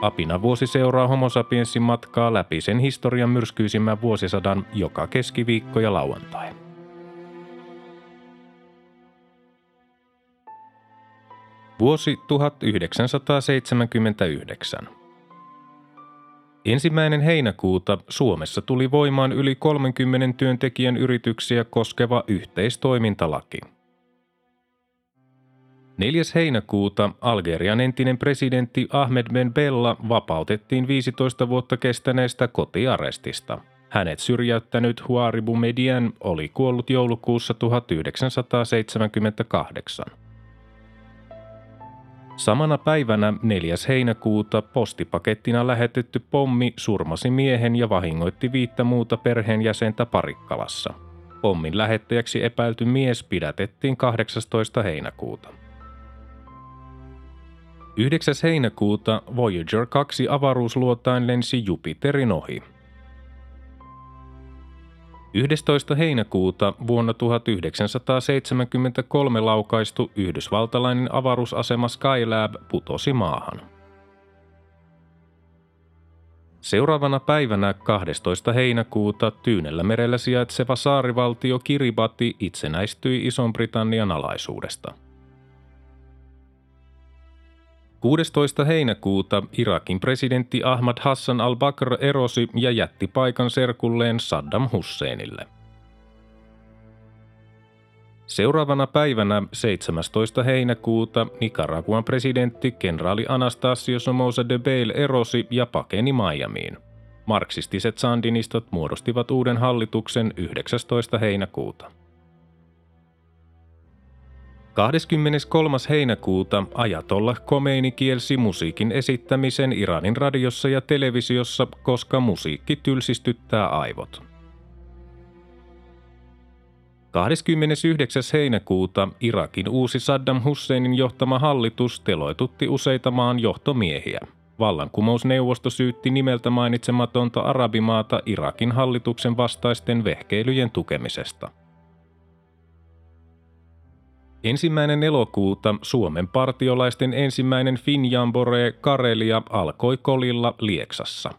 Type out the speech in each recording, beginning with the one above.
Apina vuosi seuraa Homo sapiensin matkaa läpi sen historian myrskyisimmän vuosisadan joka keskiviikko ja lauantai. Vuosi 1979. Ensimmäinen heinäkuuta Suomessa tuli voimaan yli 30 työntekijän yrityksiä koskeva yhteistoimintalaki – 4. heinäkuuta Algerian entinen presidentti Ahmed Ben Bella vapautettiin 15 vuotta kestäneestä kotiarestista. Hänet syrjäyttänyt Huari Boumediene oli kuollut joulukuussa 1978. Samana päivänä 4. heinäkuuta postipakettina lähetetty pommi surmasi miehen ja vahingoitti viittä muuta perheenjäsentä Parikkalassa. Pommin lähettäjäksi epäilty mies pidätettiin 18. heinäkuuta. 9. heinäkuuta Voyager 2 avaruusluotain lensi Jupiterin ohi. 11. heinäkuuta vuonna 1973 laukaistu yhdysvaltalainen avaruusasema Skylab putosi maahan. Seuraavana päivänä 12. heinäkuuta Tyynellä merellä sijaitseva saarivaltio Kiribati itsenäistyi Ison-Britannian alaisuudesta – 16. heinäkuuta Irakin presidentti Ahmad Hassan al-Bakr erosi ja jätti paikan serkulleen Saddam Husseinille. Seuraavana päivänä 17. heinäkuuta Nicaraguan presidentti kenraali Anastasio Somoza de Bail erosi ja pakeni Miamiin. Marksistiset sandinistat muodostivat uuden hallituksen 19. heinäkuuta. 23. heinäkuuta Ajatolla Khomeini kielsi musiikin esittämisen Iranin radiossa ja televisiossa, koska musiikki tylsistyttää aivot. 29. heinäkuuta Irakin uusi Saddam Husseinin johtama hallitus teloitutti useita maan johtomiehiä. Vallankumousneuvosto syytti nimeltä mainitsematonta arabimaata Irakin hallituksen vastaisten vehkeilyjen tukemisesta – Ensimmäinen elokuuta Suomen partiolaisten ensimmäinen Finjambore Karelia alkoi kolilla Lieksassa.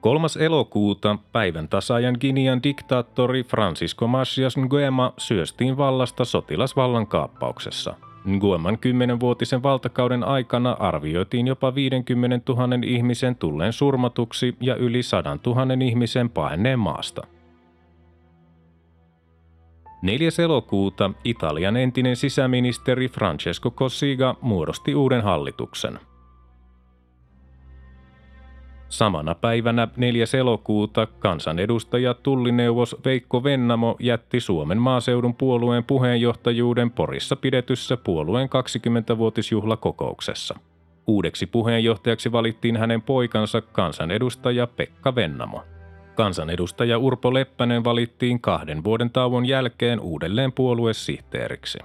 Kolmas elokuuta päivän tasaajan Ginian diktaattori Francisco Macias Nguema syöstiin vallasta sotilasvallan kaappauksessa. Ngueman kymmenenvuotisen valtakauden aikana arvioitiin jopa 50 000 ihmisen tulleen surmatuksi ja yli 100 000 ihmisen paenneen maasta – 4. elokuuta Italian entinen sisäministeri Francesco Cossiga muodosti uuden hallituksen. Samana päivänä 4. elokuuta kansanedustaja tullineuvos Veikko Vennamo jätti Suomen maaseudun puolueen puheenjohtajuuden Porissa pidetyssä puolueen 20-vuotisjuhlakokouksessa. Uudeksi puheenjohtajaksi valittiin hänen poikansa kansanedustaja Pekka Vennamo. Kansanedustaja Urpo Leppänen valittiin kahden vuoden tauon jälkeen uudelleen puoluesihteeriksi.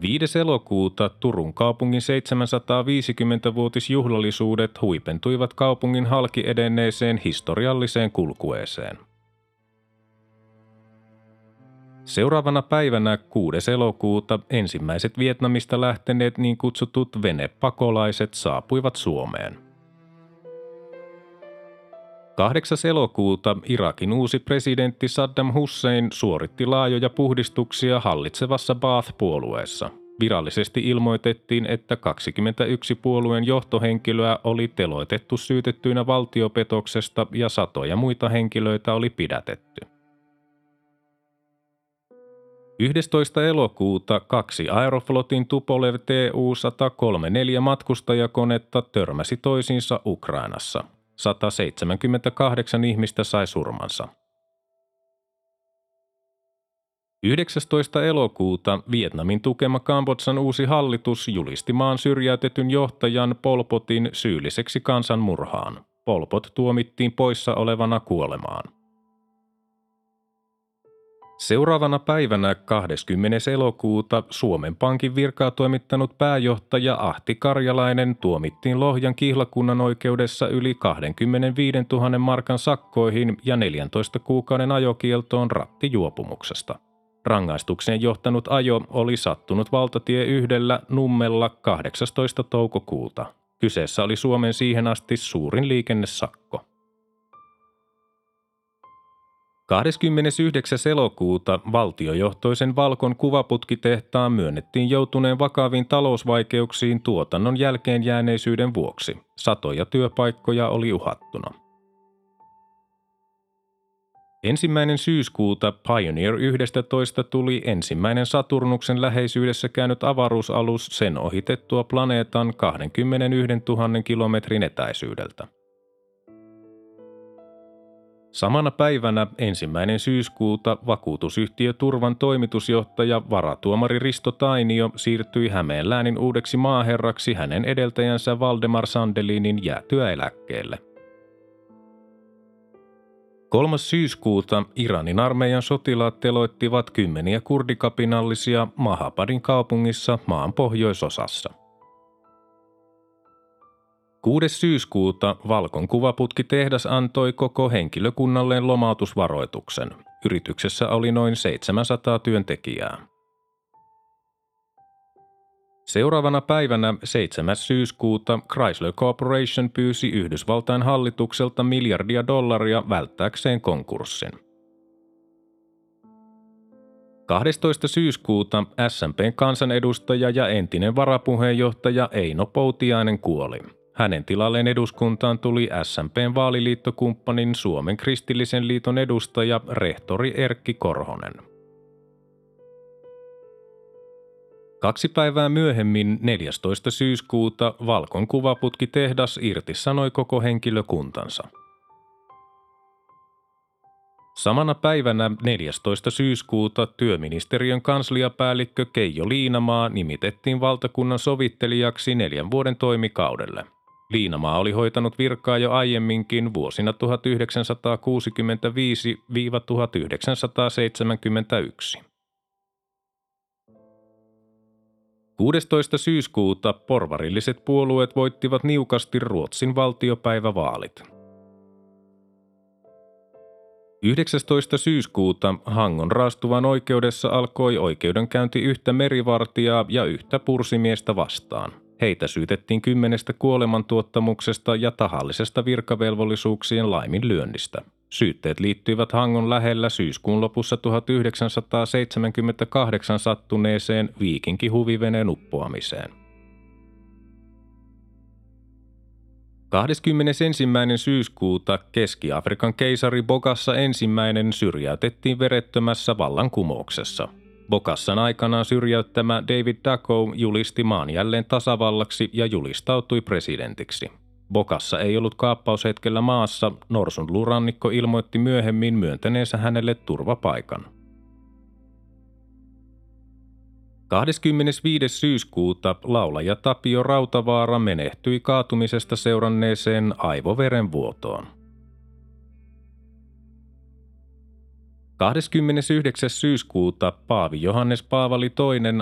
5. elokuuta Turun kaupungin 750-vuotisjuhlallisuudet huipentuivat kaupungin halki edenneeseen historialliseen kulkueeseen. Seuraavana päivänä 6. elokuuta ensimmäiset Vietnamista lähteneet niin kutsutut venepakolaiset saapuivat Suomeen – 8. elokuuta Irakin uusi presidentti Saddam Hussein suoritti laajoja puhdistuksia hallitsevassa Baath-puolueessa. Virallisesti ilmoitettiin, että 21 puolueen johtohenkilöä oli teloitettu syytettyinä valtiopetoksesta ja satoja muita henkilöitä oli pidätetty. 11. elokuuta kaksi Aeroflotin Tupolev Tu-134 matkustajakonetta törmäsi toisiinsa Ukrainassa – 178 ihmistä sai surmansa. 19. elokuuta Vietnamin tukema Kambodsan uusi hallitus julisti maan syrjäytetyn johtajan Polpotin syylliseksi kansanmurhaan. Polpot tuomittiin poissa olevana kuolemaan. Seuraavana päivänä 20. elokuuta Suomen Pankin virkaa toimittanut pääjohtaja Ahti Karjalainen tuomittiin Lohjan kihlakunnan oikeudessa yli 25 000 markan sakkoihin ja 14 kuukauden ajokieltoon rattijuopumuksesta. Rangaistukseen johtanut ajo oli sattunut valtatie yhdellä Nummella 18. toukokuuta. Kyseessä oli Suomen siihen asti suurin liikennesakko. 29. elokuuta valtiojohtoisen Valkon kuvaputkitehtaan myönnettiin joutuneen vakaviin talousvaikeuksiin tuotannon jälkeen jääneisyyden vuoksi. Satoja työpaikkoja oli uhattuna. Ensimmäinen syyskuuta Pioneer 11 tuli ensimmäinen Saturnuksen läheisyydessä käynyt avaruusalus sen ohitettua planeetan 21 000 kilometrin etäisyydeltä. Samana päivänä ensimmäinen syyskuuta vakuutusyhtiö Turvan toimitusjohtaja varatuomari Risto Tainio siirtyi Hämeenläänin uudeksi maaherraksi hänen edeltäjänsä Valdemar Sandelinin jäätyä eläkkeelle. 3. syyskuuta Iranin armeijan sotilaat teloittivat kymmeniä kurdikapinallisia Mahapadin kaupungissa maan pohjoisosassa – 6. syyskuuta Valkon kuvaputkitehdas antoi koko henkilökunnalleen lomautusvaroituksen. Yrityksessä oli noin 700 työntekijää. Seuraavana päivänä 7. syyskuuta Chrysler Corporation pyysi Yhdysvaltain hallitukselta miljardia dollaria välttääkseen konkurssin. 12. syyskuuta SMPn kansanedustaja ja entinen varapuheenjohtaja Eino Poutiainen kuoli. Hänen tilalleen eduskuntaan tuli SMPn vaaliliittokumppanin Suomen kristillisen liiton edustaja rehtori Erkki Korhonen. Kaksi päivää myöhemmin 14. syyskuuta Valkon kuvaputkitehdas irtisanoi koko henkilökuntansa. Samana päivänä 14. syyskuuta työministeriön kansliapäällikkö Keijo Liinamaa nimitettiin valtakunnan sovittelijaksi neljän vuoden toimikaudelle – Liinamaa oli hoitanut virkaa jo aiemminkin vuosina 1965-1971. 16. syyskuuta porvarilliset puolueet voittivat niukasti Ruotsin valtiopäivävaalit. 19. syyskuuta Hangon raastuvan oikeudessa alkoi oikeudenkäynti yhtä merivartijaa ja yhtä pursimiestä vastaan – Heitä syytettiin kymmenestä kuolemantuottamuksesta ja tahallisesta virkavelvollisuuksien laiminlyönnistä. Syytteet liittyivät Hangon lähellä syyskuun lopussa 1978 sattuneeseen viikinkihuviveneen uppoamiseen. 21. syyskuuta Keski-Afrikan keisari Bogassa ensimmäinen syrjäytettiin verettömässä vallankumouksessa – Bokassan aikanaan syrjäyttämä David Daco julisti maan jälleen tasavallaksi ja julistautui presidentiksi. Bokassa ei ollut kaappaushetkellä maassa, Norsun luurannikko ilmoitti myöhemmin myöntäneensä hänelle turvapaikan. 25. syyskuuta laulaja Tapio Rautavaara menehtyi kaatumisesta seuranneeseen aivoverenvuotoon. 29. syyskuuta Paavi Johannes Paavali II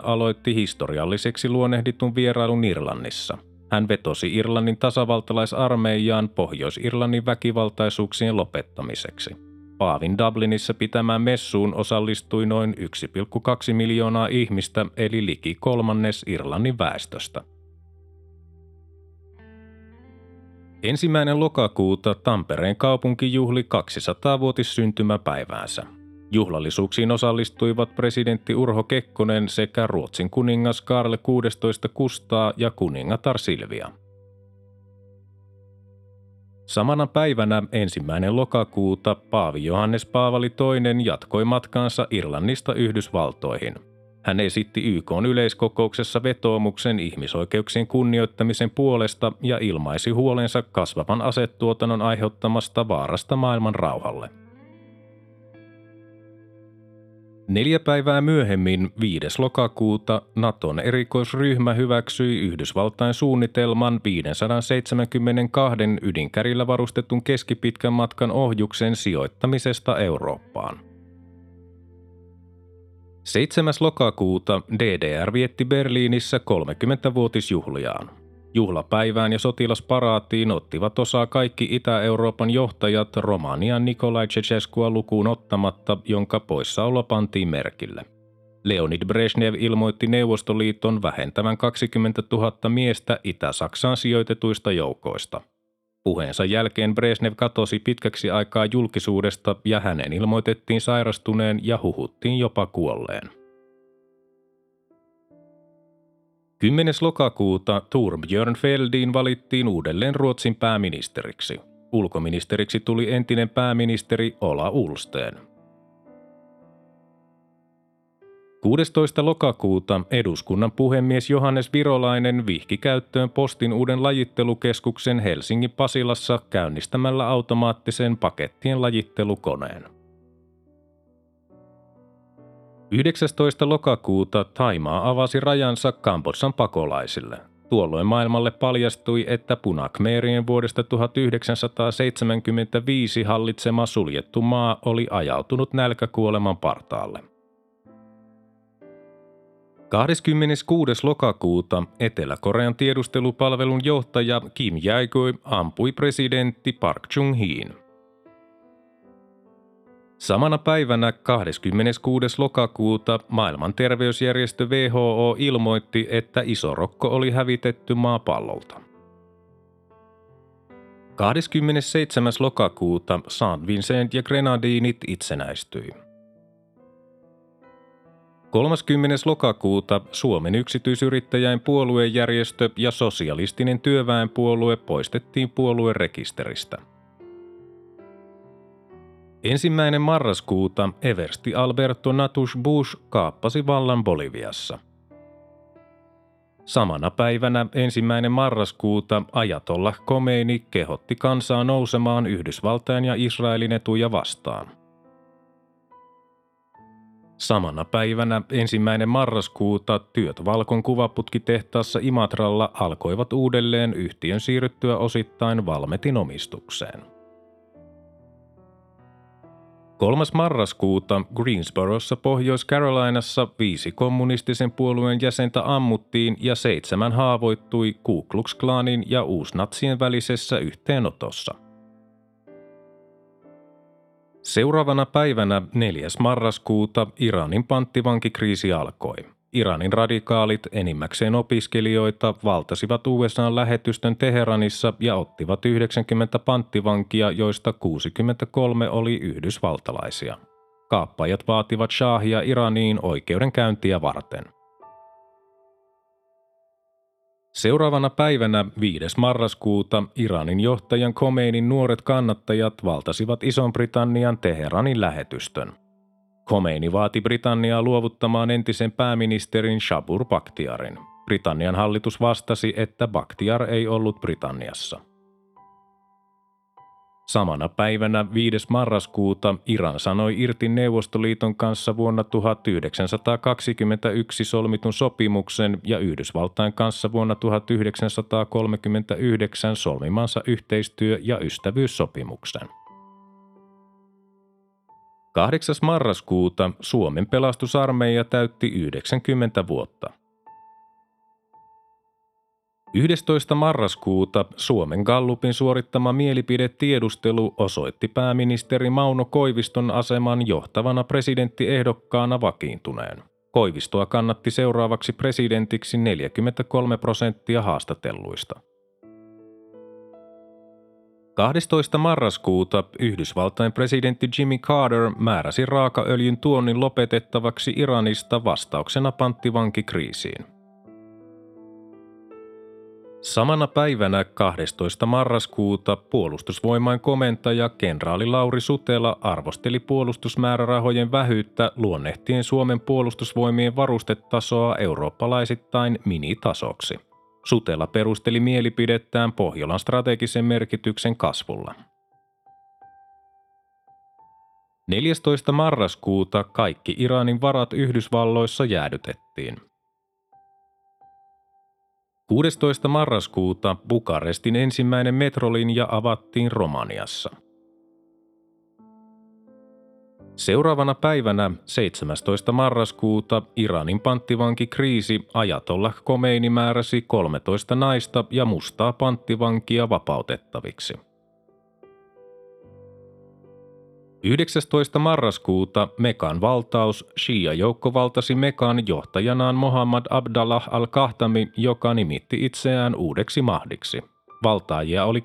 aloitti historialliseksi luonnehditun vierailun Irlannissa. Hän vetosi Irlannin tasavaltalaisarmeijaan Pohjois-Irlannin väkivaltaisuuksien lopettamiseksi. Paavin Dublinissa pitämään messuun osallistui noin 1,2 miljoonaa ihmistä eli liki kolmannes Irlannin väestöstä. Ensimmäinen lokakuuta Tampereen kaupunki juhli 200-vuotissyntymäpäiväänsä. Juhlallisuuksiin osallistuivat presidentti Urho Kekkonen sekä Ruotsin kuningas Karle 16 Kustaa ja kuningatar Silvia. Samana päivänä ensimmäinen lokakuuta Paavi Johannes Paavali II jatkoi matkaansa Irlannista Yhdysvaltoihin. Hän esitti YK yleiskokouksessa vetoomuksen ihmisoikeuksien kunnioittamisen puolesta ja ilmaisi huolensa kasvavan asettuotannon aiheuttamasta vaarasta maailman rauhalle – Neljä päivää myöhemmin, 5. lokakuuta, Naton erikoisryhmä hyväksyi Yhdysvaltain suunnitelman 572 ydinkärillä varustetun keskipitkän matkan ohjuksen sijoittamisesta Eurooppaan. 7. lokakuuta DDR vietti Berliinissä 30-vuotisjuhliaan. Juhlapäivään ja sotilasparaatiin ottivat osaa kaikki Itä-Euroopan johtajat Romanian Nikolai Ceausescua lukuun ottamatta, jonka poissaolo pantiin merkille. Leonid Brezhnev ilmoitti Neuvostoliiton vähentävän 20 000 miestä Itä-Saksaan sijoitetuista joukoista. Puheensa jälkeen Brezhnev katosi pitkäksi aikaa julkisuudesta ja hänen ilmoitettiin sairastuneen ja huhuttiin jopa kuolleen. 10. lokakuuta Torbjörn Feldin valittiin uudelleen Ruotsin pääministeriksi. Ulkoministeriksi tuli entinen pääministeri Ola Ulsteen. 16. lokakuuta eduskunnan puhemies Johannes Virolainen vihki käyttöön postin uuden lajittelukeskuksen Helsingin Pasilassa käynnistämällä automaattisen pakettien lajittelukoneen. 19. lokakuuta Taimaa avasi rajansa Kambodsan pakolaisille. Tuolloin maailmalle paljastui, että punakmeerien vuodesta 1975 hallitsema suljettu maa oli ajautunut nälkäkuoleman partaalle. 26. lokakuuta Etelä-Korean tiedustelupalvelun johtaja Kim Jae-goi ampui presidentti Park Chung-heen. Samana päivänä 26. lokakuuta maailman terveysjärjestö WHO ilmoitti, että isorokko oli hävitetty maapallolta. 27. lokakuuta Saint Vincent ja Grenadinit itsenäistyi. 30. lokakuuta Suomen yksityisyrittäjäin puoluejärjestö ja sosialistinen työväenpuolue poistettiin puoluerekisteristä – Ensimmäinen marraskuuta Eversti Alberto Natus Bush kaappasi vallan Boliviassa. Samana päivänä ensimmäinen marraskuuta Ajatollah Khomeini kehotti kansaa nousemaan Yhdysvaltain ja Israelin etuja vastaan. Samana päivänä ensimmäinen marraskuuta työt Valkon kuvaputkitehtaassa Imatralla alkoivat uudelleen yhtiön siirryttyä osittain Valmetin omistukseen. 3. marraskuuta Greensborossa Pohjois-Carolinassa viisi kommunistisen puolueen jäsentä ammuttiin ja seitsemän haavoittui Ku Klux Klanin ja uusnatsien välisessä yhteenotossa. Seuraavana päivänä 4. marraskuuta Iranin panttivankikriisi alkoi. Iranin radikaalit, enimmäkseen opiskelijoita, valtasivat USA-lähetystön Teheranissa ja ottivat 90 panttivankia, joista 63 oli yhdysvaltalaisia. Kaappajat vaativat Shahia Iraniin oikeudenkäyntiä varten. Seuraavana päivänä 5. marraskuuta Iranin johtajan Khomeinin nuoret kannattajat valtasivat Ison-Britannian Teheranin lähetystön – Khomeini vaati Britanniaa luovuttamaan entisen pääministerin Shabur Bakhtiarin. Britannian hallitus vastasi, että Bakhtiar ei ollut Britanniassa. Samana päivänä 5. marraskuuta Iran sanoi irti Neuvostoliiton kanssa vuonna 1921 solmitun sopimuksen ja Yhdysvaltain kanssa vuonna 1939 solmimansa yhteistyö- ja ystävyyssopimuksen. 8. marraskuuta Suomen pelastusarmeija täytti 90 vuotta. 11. marraskuuta Suomen Gallupin suorittama mielipidetiedustelu osoitti pääministeri Mauno Koiviston aseman johtavana presidenttiehdokkaana vakiintuneen. Koivistoa kannatti seuraavaksi presidentiksi 43 prosenttia haastatelluista. 12. marraskuuta Yhdysvaltain presidentti Jimmy Carter määräsi raakaöljyn tuonnin lopetettavaksi Iranista vastauksena panttivankikriisiin. Samana päivänä 12. marraskuuta puolustusvoimain komentaja kenraali Lauri Sutela arvosteli puolustusmäärärahojen vähyyttä luonnehtien Suomen puolustusvoimien varustetasoa eurooppalaisittain minitasoksi. Sutela perusteli mielipidettään Pohjolan strategisen merkityksen kasvulla. 14. marraskuuta kaikki Iranin varat Yhdysvalloissa jäädytettiin. 16. marraskuuta Bukarestin ensimmäinen metrolinja avattiin Romaniassa. Seuraavana päivänä 17. marraskuuta Iranin panttivankikriisi Ajatollah Khomeini määräsi 13 naista ja mustaa panttivankia vapautettaviksi. 19. marraskuuta Mekan valtaus, Shia-joukko valtasi Mekan johtajanaan Mohammad Abdallah al-Kahtami, joka nimitti itseään uudeksi mahdiksi. Valtaajia oli 200-300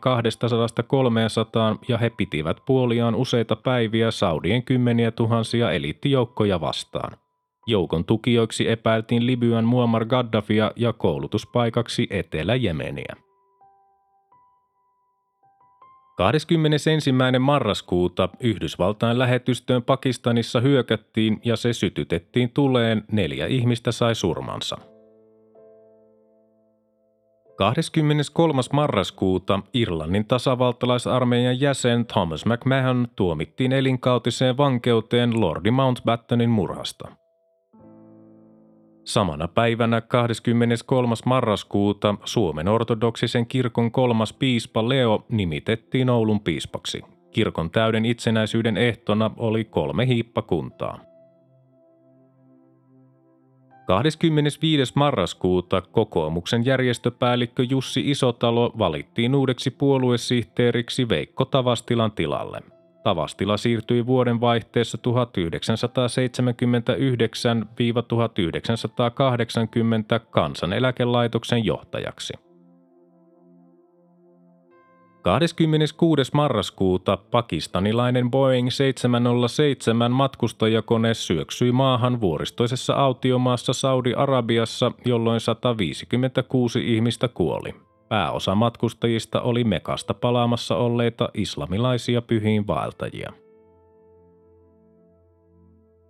ja he pitivät puoliaan useita päiviä Saudien kymmeniä tuhansia eliittijoukkoja vastaan. Joukon tukijoiksi epäiltiin Libyan Muammar Gaddafia ja koulutuspaikaksi Etelä-Jemeniä. 21. marraskuuta Yhdysvaltain lähetystöön Pakistanissa hyökättiin ja se sytytettiin tuleen, neljä ihmistä sai surmansa. 23. marraskuuta Irlannin tasavaltalaisarmeijan jäsen Thomas McMahon tuomittiin elinkautiseen vankeuteen Lordi Mountbattenin murhasta. Samana päivänä 23. marraskuuta Suomen ortodoksisen kirkon kolmas piispa Leo nimitettiin Oulun piispaksi. Kirkon täyden itsenäisyyden ehtona oli kolme hiippakuntaa. 25. marraskuuta kokoomuksen järjestöpäällikkö Jussi Isotalo valittiin uudeksi puoluesihteeriksi Veikko Tavastilan tilalle – Tavastila siirtyi vuoden vaihteessa 1979-1980 kansaneläkelaitoksen johtajaksi. 26. marraskuuta pakistanilainen Boeing 707 matkustajakone syöksyi maahan vuoristoisessa autiomaassa Saudi-Arabiassa, jolloin 156 ihmistä kuoli. Pääosa matkustajista oli Mekasta palaamassa olleita islamilaisia pyhiin vaeltajia.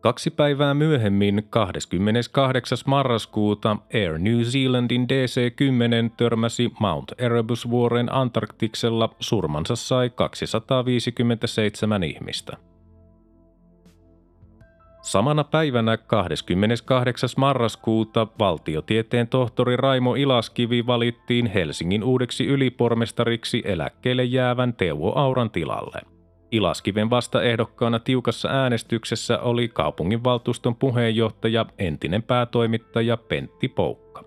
Kaksi päivää myöhemmin, 28. marraskuuta, Air New Zealandin DC-10 törmäsi Mount Erebus-vuoren Antarktiksella, surmansa sai 257 ihmistä. Samana päivänä 28. marraskuuta valtiotieteen tohtori Raimo Ilaskivi valittiin Helsingin uudeksi ylipormestariksi eläkkeelle jäävän Teuvo Auran tilalle. Ilaskiven vastaehdokkaana tiukassa äänestyksessä oli kaupunginvaltuuston puheenjohtaja, entinen päätoimittaja Pentti Poukka.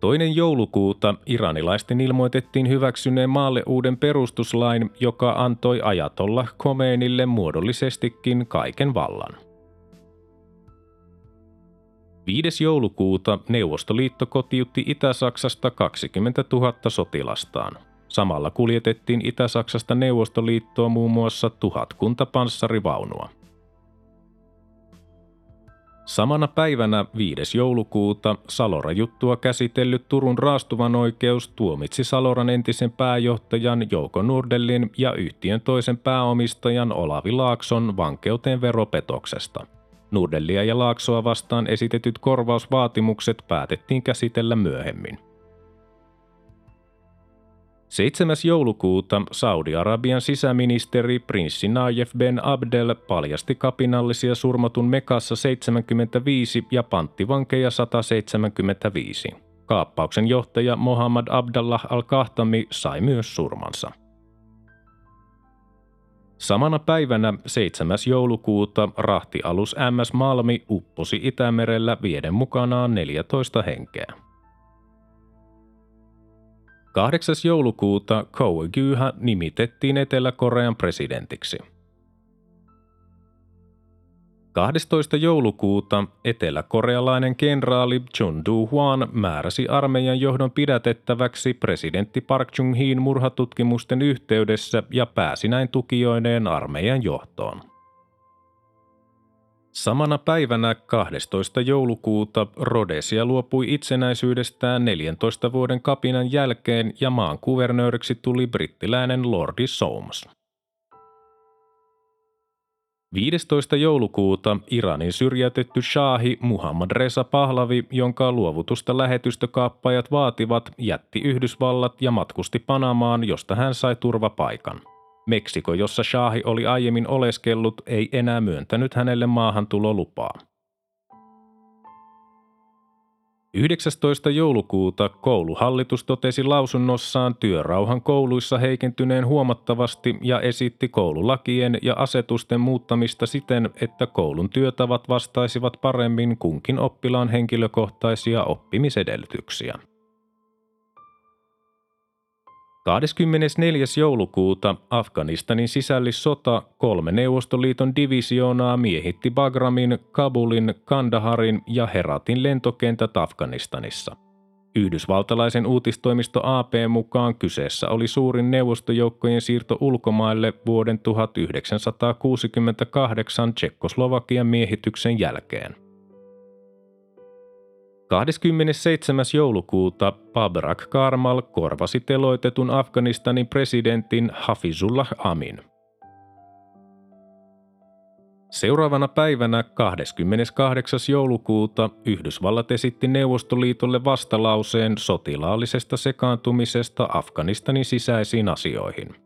Toinen joulukuuta iranilaisten ilmoitettiin hyväksyneen maalle uuden perustuslain, joka antoi ajatolla Khomeinille muodollisestikin kaiken vallan. 5. joulukuuta Neuvostoliitto kotiutti Itä-Saksasta 20 000 sotilastaan. Samalla kuljetettiin Itä-Saksasta Neuvostoliittoon muun muassa tuhatkunta panssarivaunua. Samana päivänä 5. joulukuuta Salora-juttua käsitellyt Turun raastuvan oikeus tuomitsi Saloran entisen pääjohtajan Jouko Nurdellin ja yhtiön toisen pääomistajan Olavi Laakson vankeuteen veropetoksesta. Nurdellia ja Laaksoa vastaan esitetyt korvausvaatimukset päätettiin käsitellä myöhemmin. 7. joulukuuta Saudi-Arabian sisäministeri prinssi Nayef Ben Abdel paljasti kapinallisia surmatun Mekassa 75 ja panttivankeja 175. Kaappauksen johtaja Mohammad Abdallah al-Kahtami sai myös surmansa. Samana päivänä 7. joulukuuta rahtialus MS Malmi upposi Itämerellä vieden mukanaan 14 henkeä. 8. joulukuuta Koe Gyha nimitettiin Etelä-Korean presidentiksi. 12. joulukuuta eteläkorealainen kenraali Chun Do-hwan määräsi armeijan johdon pidätettäväksi presidentti Park Chung-heen murhatutkimusten yhteydessä ja pääsi näin tukijoineen armeijan johtoon. Samana päivänä 12. joulukuuta Rhodesia luopui itsenäisyydestään 14 vuoden kapinan jälkeen ja maan kuvernööriksi tuli brittiläinen Lordi Soames. 15. joulukuuta Iranin syrjäytetty shahi Muhammad Reza Pahlavi, jonka luovutusta lähetystökaappajat vaativat, jätti Yhdysvallat ja matkusti Panamaan, josta hän sai turvapaikan – Meksiko, jossa Shahi oli aiemmin oleskellut, ei enää myöntänyt hänelle maahantulolupaa. 19. joulukuuta kouluhallitus totesi lausunnossaan työrauhan kouluissa heikentyneen huomattavasti ja esitti koululakien ja asetusten muuttamista siten, että koulun työtavat vastaisivat paremmin kunkin oppilaan henkilökohtaisia oppimisedellytyksiä. 24. joulukuuta Afganistanin sisällissota kolme Neuvostoliiton divisioonaa miehitti Bagramin, Kabulin, Kandaharin ja Heratin lentokentät Afganistanissa. Yhdysvaltalaisen uutistoimisto AP mukaan kyseessä oli suurin neuvostojoukkojen siirto ulkomaille vuoden 1968 Tsekkoslovakian miehityksen jälkeen. 27. joulukuuta Babrak Karmal korvasi teloitetun Afganistanin presidentin Hafizullah Amin. Seuraavana päivänä 28. joulukuuta Yhdysvallat esitti Neuvostoliitolle vastalauseen sotilaallisesta sekaantumisesta Afganistanin sisäisiin asioihin –